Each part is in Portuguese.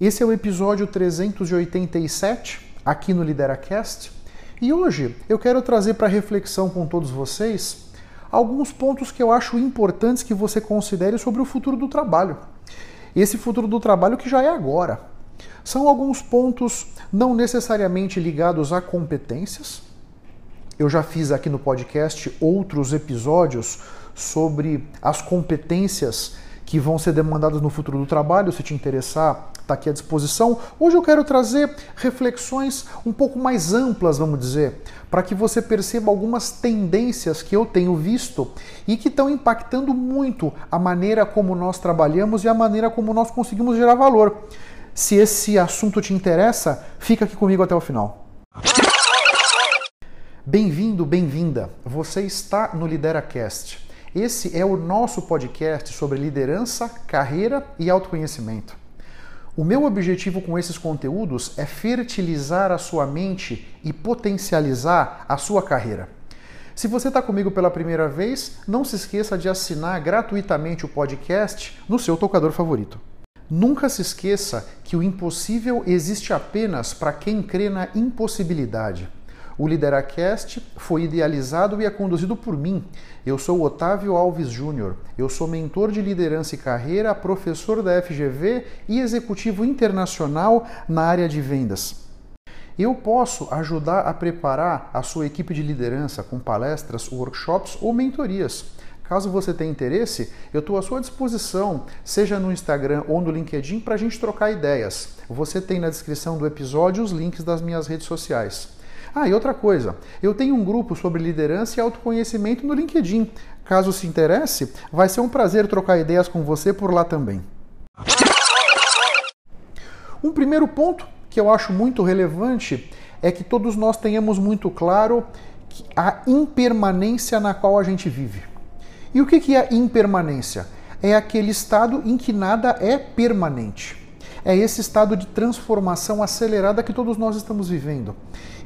Esse é o episódio 387 aqui no LideraCast e hoje eu quero trazer para reflexão com todos vocês alguns pontos que eu acho importantes que você considere sobre o futuro do trabalho. Esse futuro do trabalho que já é agora. São alguns pontos não necessariamente ligados a competências. Eu já fiz aqui no podcast outros episódios sobre as competências que vão ser demandadas no futuro do trabalho. Se te interessar, está aqui à disposição. Hoje eu quero trazer reflexões um pouco mais amplas, vamos dizer, para que você perceba algumas tendências que eu tenho visto e que estão impactando muito a maneira como nós trabalhamos e a maneira como nós conseguimos gerar valor. Se esse assunto te interessa, fica aqui comigo até o final. Bem-vindo, bem-vinda. Você está no LideraCast. Esse é o nosso podcast sobre liderança, carreira e autoconhecimento. O meu objetivo com esses conteúdos é fertilizar a sua mente e potencializar a sua carreira. Se você está comigo pela primeira vez, não se esqueça de assinar gratuitamente o podcast no seu tocador favorito. Nunca se esqueça que o impossível existe apenas para quem crê na impossibilidade. O Lideracast foi idealizado e é conduzido por mim. Eu sou Otávio Alves Júnior. Eu sou mentor de liderança e carreira, professor da FGV e executivo internacional na área de vendas. Eu posso ajudar a preparar a sua equipe de liderança com palestras, workshops ou mentorias. Caso você tenha interesse, eu estou à sua disposição, seja no Instagram ou no LinkedIn, para a gente trocar ideias. Você tem na descrição do episódio os links das minhas redes sociais. Ah, e outra coisa, eu tenho um grupo sobre liderança e autoconhecimento no LinkedIn. Caso se interesse, vai ser um prazer trocar ideias com você por lá também. Um primeiro ponto que eu acho muito relevante é que todos nós tenhamos muito claro a impermanência na qual a gente vive. E o que é impermanência? É aquele estado em que nada é permanente. É esse estado de transformação acelerada que todos nós estamos vivendo.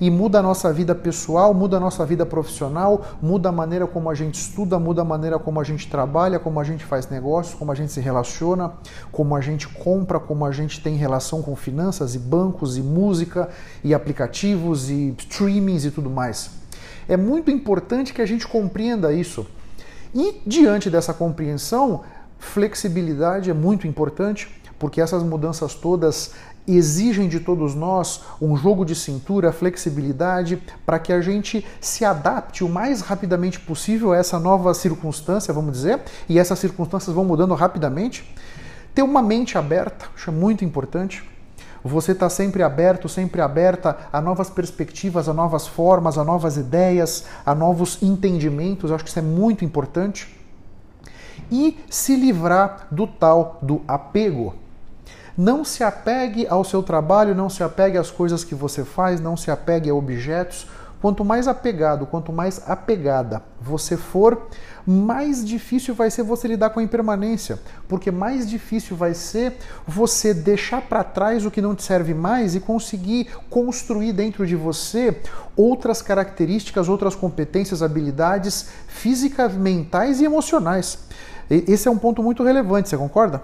E muda a nossa vida pessoal, muda a nossa vida profissional, muda a maneira como a gente estuda, muda a maneira como a gente trabalha, como a gente faz negócios, como a gente se relaciona, como a gente compra, como a gente tem relação com finanças e bancos e música e aplicativos e streamings e tudo mais. É muito importante que a gente compreenda isso. E diante dessa compreensão, flexibilidade é muito importante porque essas mudanças todas exigem de todos nós um jogo de cintura, flexibilidade, para que a gente se adapte o mais rapidamente possível a essa nova circunstância, vamos dizer, e essas circunstâncias vão mudando rapidamente. Ter uma mente aberta, isso é muito importante. Você está sempre aberto, sempre aberta a novas perspectivas, a novas formas, a novas ideias, a novos entendimentos, acho que isso é muito importante. E se livrar do tal do apego. Não se apegue ao seu trabalho, não se apegue às coisas que você faz, não se apegue a objetos. Quanto mais apegado, quanto mais apegada você for, mais difícil vai ser você lidar com a impermanência, porque mais difícil vai ser você deixar para trás o que não te serve mais e conseguir construir dentro de você outras características, outras competências, habilidades físicas, mentais e emocionais. Esse é um ponto muito relevante, você concorda?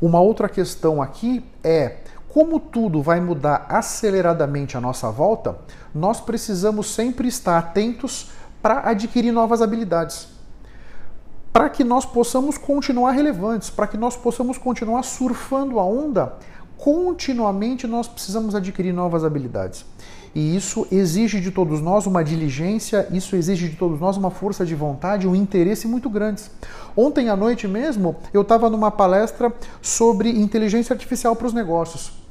Uma outra questão aqui é como tudo vai mudar aceleradamente à nossa volta, nós precisamos sempre estar atentos para adquirir novas habilidades. Para que nós possamos continuar relevantes, para que nós possamos continuar surfando a onda, continuamente nós precisamos adquirir novas habilidades. E isso exige de todos nós uma diligência, isso exige de todos nós uma força de vontade, um interesse muito grandes. Ontem à noite mesmo, eu estava numa palestra sobre inteligência artificial para os negócios.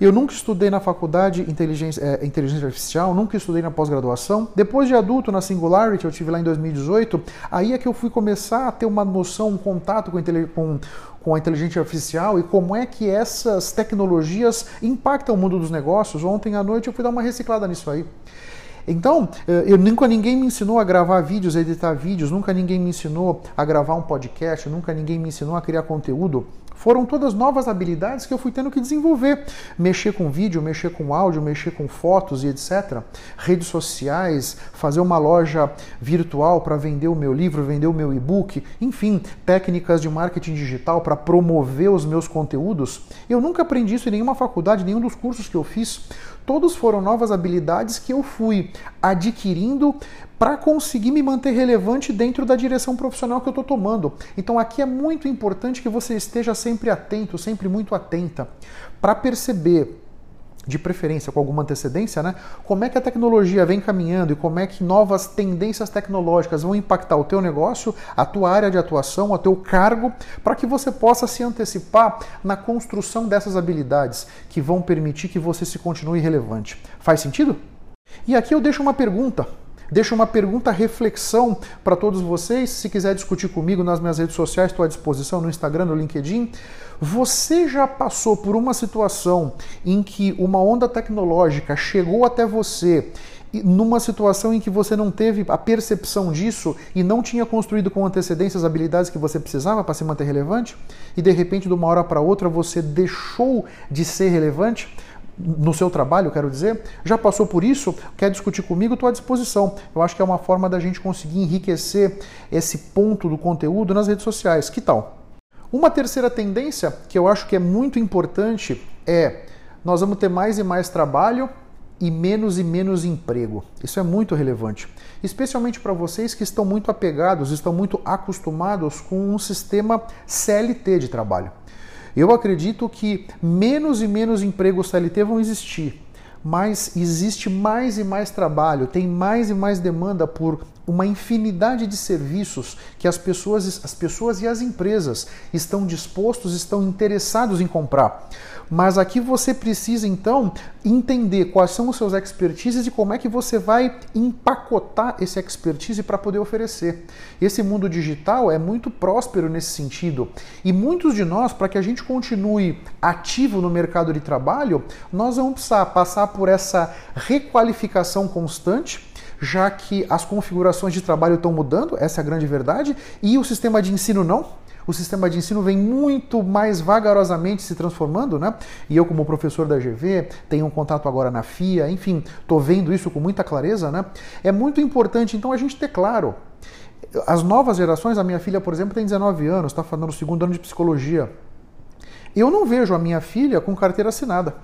Eu nunca estudei na faculdade inteligência, é, inteligência artificial, nunca estudei na pós-graduação. Depois de adulto, na Singularity, eu tive lá em 2018, aí é que eu fui começar a ter uma noção, um contato com, com, com a inteligência artificial e como é que essas tecnologias impactam o mundo dos negócios. Ontem à noite eu fui dar uma reciclada nisso aí. Então, eh, eu nunca ninguém me ensinou a gravar vídeos, a editar vídeos, nunca ninguém me ensinou a gravar um podcast, nunca ninguém me ensinou a criar conteúdo. Foram todas novas habilidades que eu fui tendo que desenvolver. Mexer com vídeo, mexer com áudio, mexer com fotos e etc. Redes sociais, fazer uma loja virtual para vender o meu livro, vender o meu e-book, enfim, técnicas de marketing digital para promover os meus conteúdos. Eu nunca aprendi isso em nenhuma faculdade, nenhum dos cursos que eu fiz. Todos foram novas habilidades que eu fui adquirindo para conseguir me manter relevante dentro da direção profissional que eu estou tomando. Então aqui é muito importante que você esteja sempre atento, sempre muito atenta, para perceber de preferência com alguma antecedência, né? Como é que a tecnologia vem caminhando e como é que novas tendências tecnológicas vão impactar o teu negócio, a tua área de atuação, o teu cargo, para que você possa se antecipar na construção dessas habilidades que vão permitir que você se continue relevante. Faz sentido? E aqui eu deixo uma pergunta Deixo uma pergunta, reflexão para todos vocês. Se quiser discutir comigo nas minhas redes sociais, estou à disposição no Instagram, no LinkedIn. Você já passou por uma situação em que uma onda tecnológica chegou até você numa situação em que você não teve a percepção disso e não tinha construído com antecedência as habilidades que você precisava para se manter relevante, e de repente, de uma hora para outra, você deixou de ser relevante? No seu trabalho, quero dizer, já passou por isso, quer discutir comigo, estou à disposição. Eu acho que é uma forma da gente conseguir enriquecer esse ponto do conteúdo nas redes sociais. Que tal? Uma terceira tendência que eu acho que é muito importante é nós vamos ter mais e mais trabalho e menos e menos emprego. Isso é muito relevante, especialmente para vocês que estão muito apegados, estão muito acostumados com um sistema CLT de trabalho. Eu acredito que menos e menos empregos CLT vão existir, mas existe mais e mais trabalho, tem mais e mais demanda por uma infinidade de serviços que as pessoas, as pessoas e as empresas estão dispostos, estão interessados em comprar. Mas aqui você precisa então entender quais são os seus expertises e como é que você vai empacotar esse expertise para poder oferecer. Esse mundo digital é muito próspero nesse sentido e muitos de nós, para que a gente continue ativo no mercado de trabalho, nós vamos precisar passar por essa requalificação constante já que as configurações de trabalho estão mudando, essa é a grande verdade, e o sistema de ensino não o sistema de ensino vem muito mais vagarosamente se transformando, né? E eu, como professor da GV, tenho um contato agora na FIA, enfim, estou vendo isso com muita clareza, né? É muito importante, então, a gente ter claro. As novas gerações, a minha filha, por exemplo, tem 19 anos, está fazendo o segundo ano de psicologia. Eu não vejo a minha filha com carteira assinada.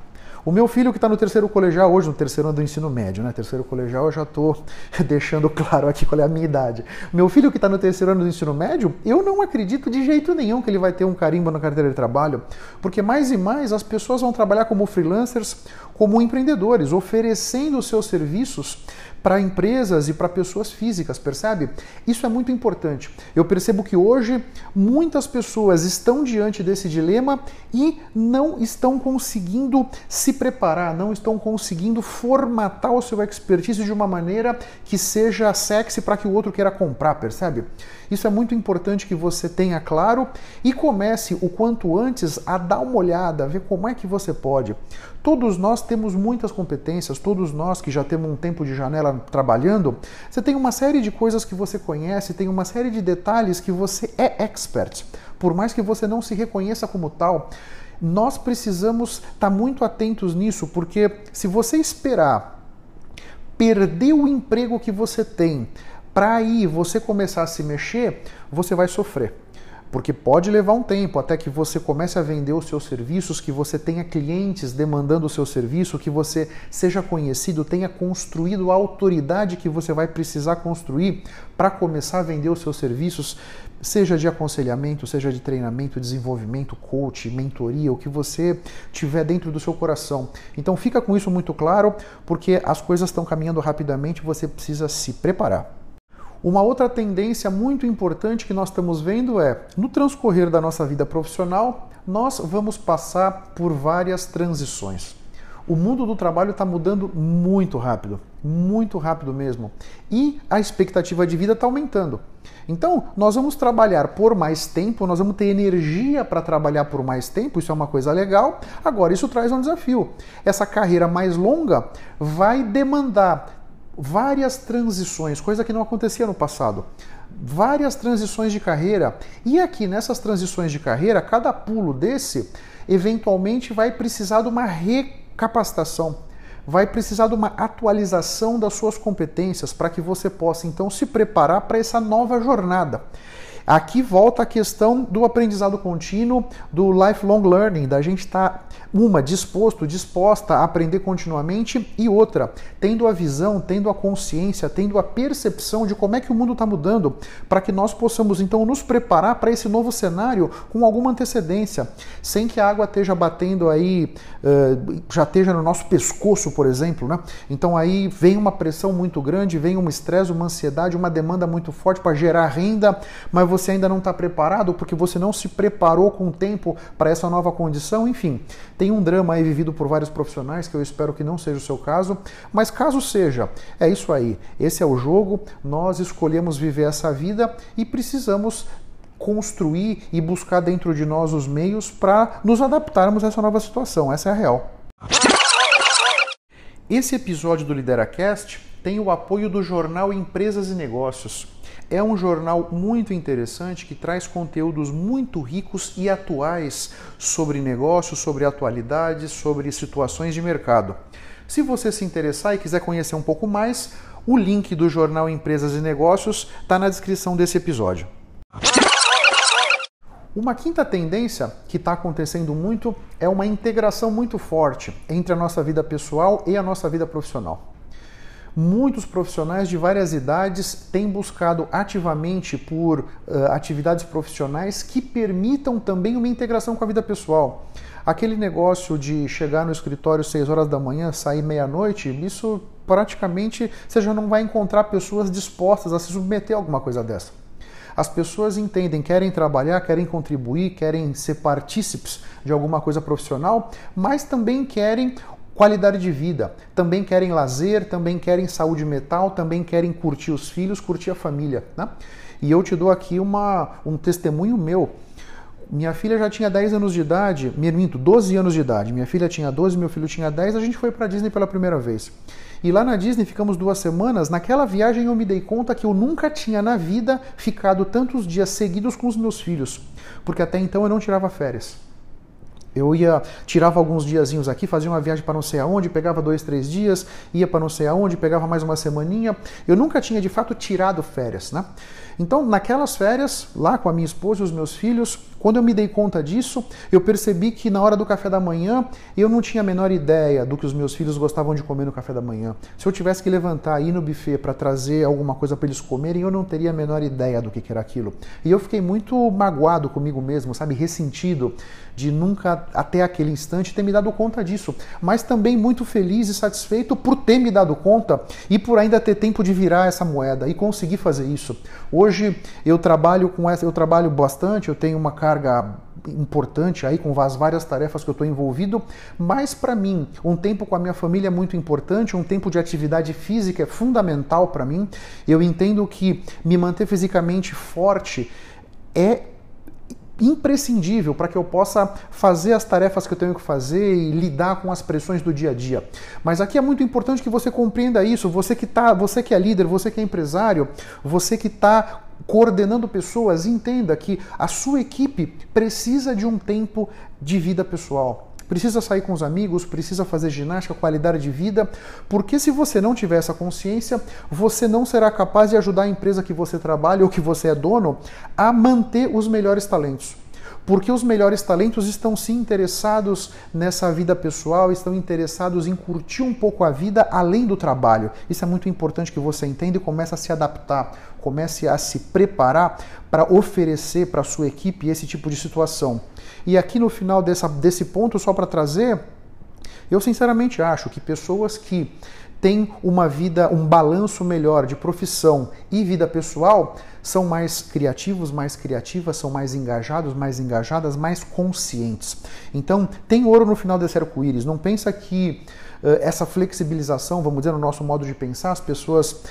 O meu filho que está no terceiro colegial hoje, no terceiro ano do ensino médio, né? Terceiro colegial eu já estou deixando claro aqui qual é a minha idade. Meu filho que está no terceiro ano do ensino médio, eu não acredito de jeito nenhum que ele vai ter um carimbo na carteira de trabalho, porque mais e mais as pessoas vão trabalhar como freelancers, como empreendedores, oferecendo os seus serviços para empresas e para pessoas físicas, percebe? Isso é muito importante. Eu percebo que hoje muitas pessoas estão diante desse dilema e não estão conseguindo se preparar, não estão conseguindo formatar o seu expertise de uma maneira que seja sexy para que o outro queira comprar, percebe? Isso é muito importante que você tenha claro e comece o quanto antes a dar uma olhada, ver como é que você pode. Todos nós temos muitas competências, todos nós que já temos um tempo de janela trabalhando, você tem uma série de coisas que você conhece, tem uma série de detalhes que você é expert. Por mais que você não se reconheça como tal, nós precisamos estar muito atentos nisso, porque se você esperar perder o emprego que você tem para aí você começar a se mexer, você vai sofrer. Porque pode levar um tempo até que você comece a vender os seus serviços, que você tenha clientes demandando o seu serviço, que você seja conhecido, tenha construído a autoridade que você vai precisar construir para começar a vender os seus serviços, seja de aconselhamento, seja de treinamento, desenvolvimento, coach, mentoria, o que você tiver dentro do seu coração. Então fica com isso muito claro, porque as coisas estão caminhando rapidamente, você precisa se preparar. Uma outra tendência muito importante que nós estamos vendo é, no transcorrer da nossa vida profissional, nós vamos passar por várias transições. O mundo do trabalho está mudando muito rápido, muito rápido mesmo. E a expectativa de vida está aumentando. Então, nós vamos trabalhar por mais tempo, nós vamos ter energia para trabalhar por mais tempo, isso é uma coisa legal. Agora, isso traz um desafio. Essa carreira mais longa vai demandar várias transições, coisa que não acontecia no passado. várias transições de carreira. E aqui nessas transições de carreira, cada pulo desse eventualmente vai precisar de uma recapacitação, vai precisar de uma atualização das suas competências para que você possa então se preparar para essa nova jornada. Aqui volta a questão do aprendizado contínuo, do lifelong learning, da gente estar tá uma, disposto, disposta a aprender continuamente, e outra, tendo a visão, tendo a consciência, tendo a percepção de como é que o mundo está mudando, para que nós possamos então nos preparar para esse novo cenário com alguma antecedência, sem que a água esteja batendo aí, uh, já esteja no nosso pescoço, por exemplo, né? Então aí vem uma pressão muito grande, vem um estresse, uma ansiedade, uma demanda muito forte para gerar renda, mas você ainda não está preparado porque você não se preparou com o tempo para essa nova condição, enfim. Tem um drama aí vivido por vários profissionais que eu espero que não seja o seu caso, mas caso seja, é isso aí. Esse é o jogo, nós escolhemos viver essa vida e precisamos construir e buscar dentro de nós os meios para nos adaptarmos a essa nova situação. Essa é a real. Esse episódio do LideraCast tem o apoio do jornal Empresas e Negócios. É um jornal muito interessante que traz conteúdos muito ricos e atuais sobre negócios, sobre atualidades, sobre situações de mercado. Se você se interessar e quiser conhecer um pouco mais, o link do jornal Empresas e Negócios está na descrição desse episódio. Uma quinta tendência que está acontecendo muito é uma integração muito forte entre a nossa vida pessoal e a nossa vida profissional. Muitos profissionais de várias idades têm buscado ativamente por uh, atividades profissionais que permitam também uma integração com a vida pessoal. Aquele negócio de chegar no escritório 6 horas da manhã, sair meia-noite, isso praticamente você já não vai encontrar pessoas dispostas a se submeter a alguma coisa dessa. As pessoas entendem, querem trabalhar, querem contribuir, querem ser partícipes de alguma coisa profissional, mas também querem qualidade de vida, também querem lazer, também querem saúde mental, também querem curtir os filhos, curtir a família. Né? E eu te dou aqui uma, um testemunho meu. Minha filha já tinha 10 anos de idade, minto, 12 anos de idade. Minha filha tinha 12, meu filho tinha 10, a gente foi para Disney pela primeira vez. E lá na Disney ficamos duas semanas. Naquela viagem eu me dei conta que eu nunca tinha na vida ficado tantos dias seguidos com os meus filhos, porque até então eu não tirava férias. Eu ia, tirava alguns diazinhos aqui, fazia uma viagem para não sei aonde, pegava dois, três dias, ia para não sei aonde, pegava mais uma semaninha. Eu nunca tinha de fato tirado férias, né? Então, naquelas férias, lá com a minha esposa e os meus filhos, quando eu me dei conta disso, eu percebi que na hora do café da manhã eu não tinha a menor ideia do que os meus filhos gostavam de comer no café da manhã. Se eu tivesse que levantar e ir no buffet para trazer alguma coisa para eles comerem, eu não teria a menor ideia do que era aquilo. E eu fiquei muito magoado comigo mesmo, sabe, ressentido de nunca até aquele instante ter me dado conta disso, mas também muito feliz e satisfeito por ter me dado conta e por ainda ter tempo de virar essa moeda e conseguir fazer isso. Hoje eu trabalho com essa, eu trabalho bastante, eu tenho uma carga importante aí com as várias tarefas que eu estou envolvido, mas para mim um tempo com a minha família é muito importante, um tempo de atividade física é fundamental para mim. Eu entendo que me manter fisicamente forte é imprescindível para que eu possa fazer as tarefas que eu tenho que fazer e lidar com as pressões do dia a dia. Mas aqui é muito importante que você compreenda isso. Você que tá, você que é líder, você que é empresário, você que está coordenando pessoas, entenda que a sua equipe precisa de um tempo de vida pessoal. Precisa sair com os amigos, precisa fazer ginástica, qualidade de vida, porque se você não tiver essa consciência, você não será capaz de ajudar a empresa que você trabalha ou que você é dono a manter os melhores talentos porque os melhores talentos estão sim interessados nessa vida pessoal, estão interessados em curtir um pouco a vida além do trabalho. Isso é muito importante que você entenda e comece a se adaptar, comece a se preparar para oferecer para a sua equipe esse tipo de situação. E aqui no final dessa, desse ponto, só para trazer, eu sinceramente acho que pessoas que têm uma vida, um balanço melhor de profissão e vida pessoal, são mais criativos, mais criativas, são mais engajados, mais engajadas, mais conscientes. Então, tem ouro no final desse arco-íris. Não pensa que uh, essa flexibilização, vamos dizer, no nosso modo de pensar, as pessoas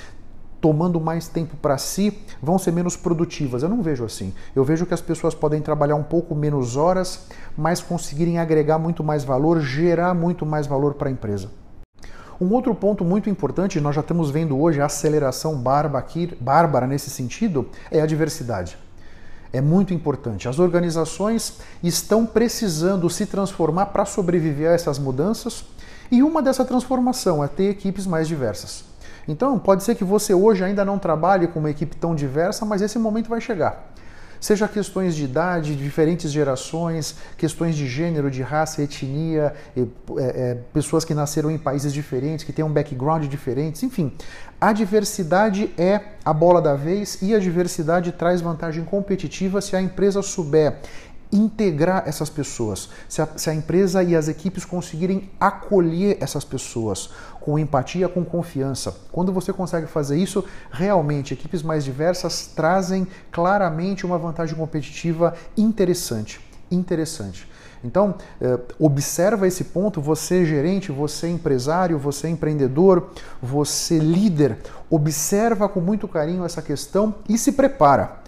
tomando mais tempo para si, vão ser menos produtivas. Eu não vejo assim. Eu vejo que as pessoas podem trabalhar um pouco menos horas, mas conseguirem agregar muito mais valor, gerar muito mais valor para a empresa. Um outro ponto muito importante, nós já estamos vendo hoje a aceleração bárbara nesse sentido, é a diversidade. É muito importante. As organizações estão precisando se transformar para sobreviver a essas mudanças, e uma dessa transformação é ter equipes mais diversas. Então, pode ser que você hoje ainda não trabalhe com uma equipe tão diversa, mas esse momento vai chegar. Seja questões de idade, diferentes gerações, questões de gênero, de raça, etnia, é, é, pessoas que nasceram em países diferentes, que têm um background diferente, enfim. A diversidade é a bola da vez e a diversidade traz vantagem competitiva se a empresa souber integrar essas pessoas, se a, se a, empresa e as equipes conseguirem acolher essas pessoas com empatia, com confiança. Quando você consegue fazer isso, realmente equipes mais diversas trazem claramente uma vantagem competitiva interessante. Interessante. Então, eh, observa esse ponto, você gerente, você empresário, você empreendedor, você líder, observa com muito carinho essa questão e se prepara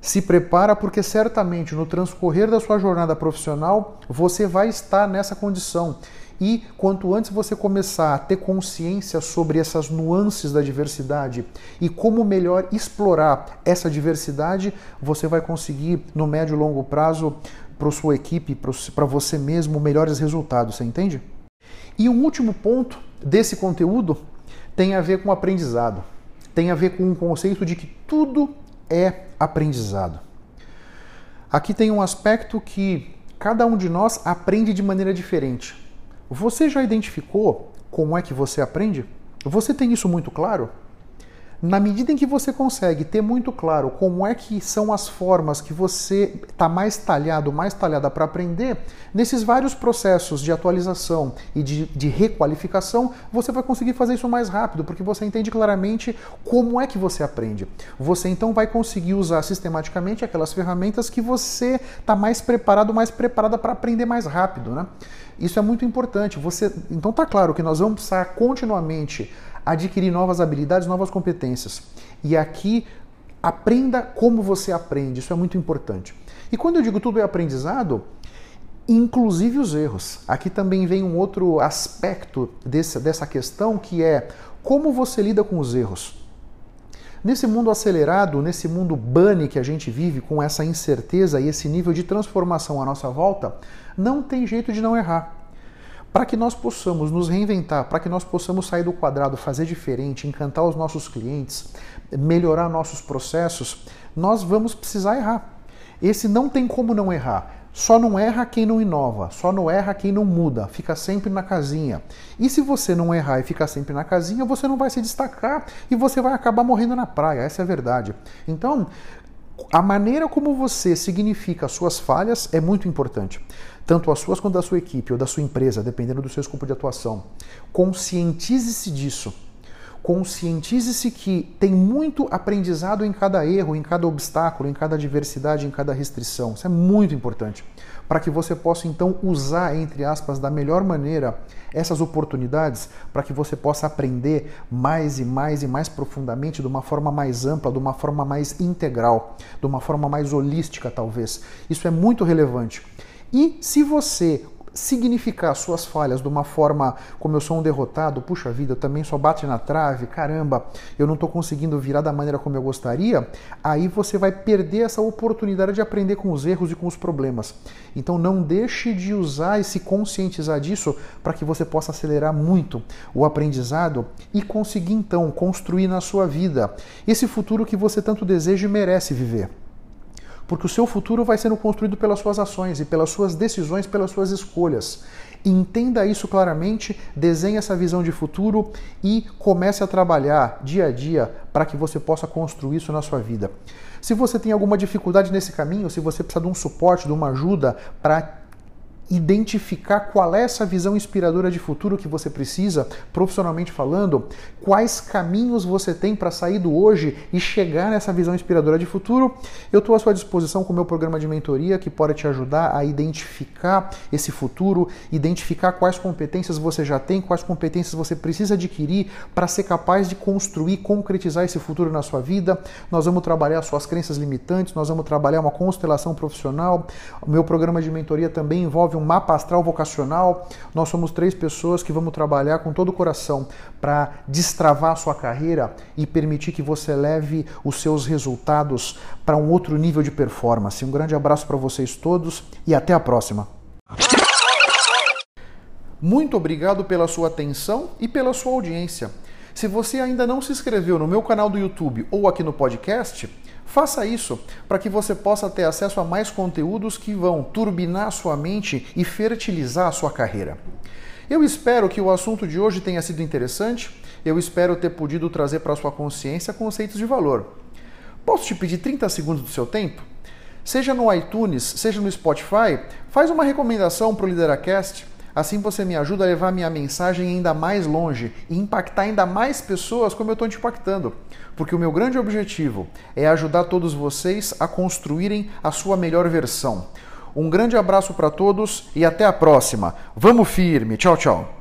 se prepara porque certamente no transcorrer da sua jornada profissional você vai estar nessa condição. E quanto antes você começar a ter consciência sobre essas nuances da diversidade e como melhor explorar essa diversidade, você vai conseguir no médio e longo prazo para sua equipe, para você mesmo, melhores resultados, você entende? E um último ponto desse conteúdo tem a ver com aprendizado. Tem a ver com o conceito de que tudo é aprendizado. Aqui tem um aspecto que cada um de nós aprende de maneira diferente. Você já identificou como é que você aprende? Você tem isso muito claro? Na medida em que você consegue ter muito claro como é que são as formas que você está mais talhado, mais talhada para aprender, nesses vários processos de atualização e de, de, requalificação, você vai conseguir fazer isso mais rápido, porque você entende claramente como é que você aprende. Você então vai conseguir usar sistematicamente aquelas ferramentas que você está mais preparado, mais preparada para aprender mais rápido, né? Isso é muito importante. Você, então tá claro que nós vamos precisar continuamente adquirir novas habilidades, novas competências. E aqui aprenda como você aprende, isso é muito importante. E quando eu digo tudo é aprendizado, inclusive os erros. Aqui também vem um outro aspecto desse, dessa questão que é como você lida com os erros. Nesse mundo acelerado, nesse mundo bunny que a gente vive, com essa incerteza e esse nível de transformação à nossa volta, não tem jeito de não errar. Para que nós possamos nos reinventar, para que nós possamos sair do quadrado, fazer diferente, encantar os nossos clientes, melhorar nossos processos, nós vamos precisar errar. Esse não tem como não errar. Só não erra quem não inova, só não erra quem não muda, fica sempre na casinha. E se você não errar e ficar sempre na casinha, você não vai se destacar e você vai acabar morrendo na praia, essa é a verdade. Então, a maneira como você significa suas falhas é muito importante tanto as suas quanto da sua equipe ou da sua empresa, dependendo do seu escopo de atuação. Conscientize-se disso. Conscientize-se que tem muito aprendizado em cada erro, em cada obstáculo, em cada adversidade, em cada restrição. Isso é muito importante. Para que você possa então usar, entre aspas, da melhor maneira essas oportunidades, para que você possa aprender mais e mais e mais profundamente, de uma forma mais ampla, de uma forma mais integral, de uma forma mais holística, talvez. Isso é muito relevante. E se você significar suas falhas de uma forma como eu sou um derrotado, puxa vida, eu também só bate na trave, caramba, eu não estou conseguindo virar da maneira como eu gostaria, aí você vai perder essa oportunidade de aprender com os erros e com os problemas. Então não deixe de usar e se conscientizar disso para que você possa acelerar muito o aprendizado e conseguir então construir na sua vida esse futuro que você tanto deseja e merece viver porque o seu futuro vai sendo construído pelas suas ações e pelas suas decisões, pelas suas escolhas. Entenda isso claramente, desenhe essa visão de futuro e comece a trabalhar dia a dia para que você possa construir isso na sua vida. Se você tem alguma dificuldade nesse caminho, se você precisa de um suporte, de uma ajuda para identificar qual é essa visão inspiradora de futuro que você precisa, profissionalmente falando, quais caminhos você tem para sair do hoje e chegar nessa visão inspiradora de futuro, eu estou à sua disposição com o meu programa de mentoria que pode te ajudar a identificar esse futuro, identificar quais competências você já tem, quais competências você precisa adquirir para ser capaz de construir, concretizar esse futuro na sua vida. Nós vamos trabalhar suas crenças limitantes, nós vamos trabalhar uma constelação profissional. O meu programa de mentoria também envolve um mapa astral vocacional. Nós somos três pessoas que vamos trabalhar com todo o coração para destravar a sua carreira e permitir que você leve os seus resultados para um outro nível de performance. Um grande abraço para vocês todos e até a próxima. Muito obrigado pela sua atenção e pela sua audiência. Se você ainda não se inscreveu no meu canal do YouTube ou aqui no podcast, faça isso para que você possa ter acesso a mais conteúdos que vão turbinar sua mente e fertilizar a sua carreira. Eu espero que o assunto de hoje tenha sido interessante. Eu espero ter podido trazer para sua consciência conceitos de valor. Posso te pedir 30 segundos do seu tempo? Seja no iTunes, seja no Spotify, faz uma recomendação para o Lideracast Assim você me ajuda a levar minha mensagem ainda mais longe e impactar ainda mais pessoas como eu estou te impactando. Porque o meu grande objetivo é ajudar todos vocês a construírem a sua melhor versão. Um grande abraço para todos e até a próxima. Vamos firme. Tchau, tchau.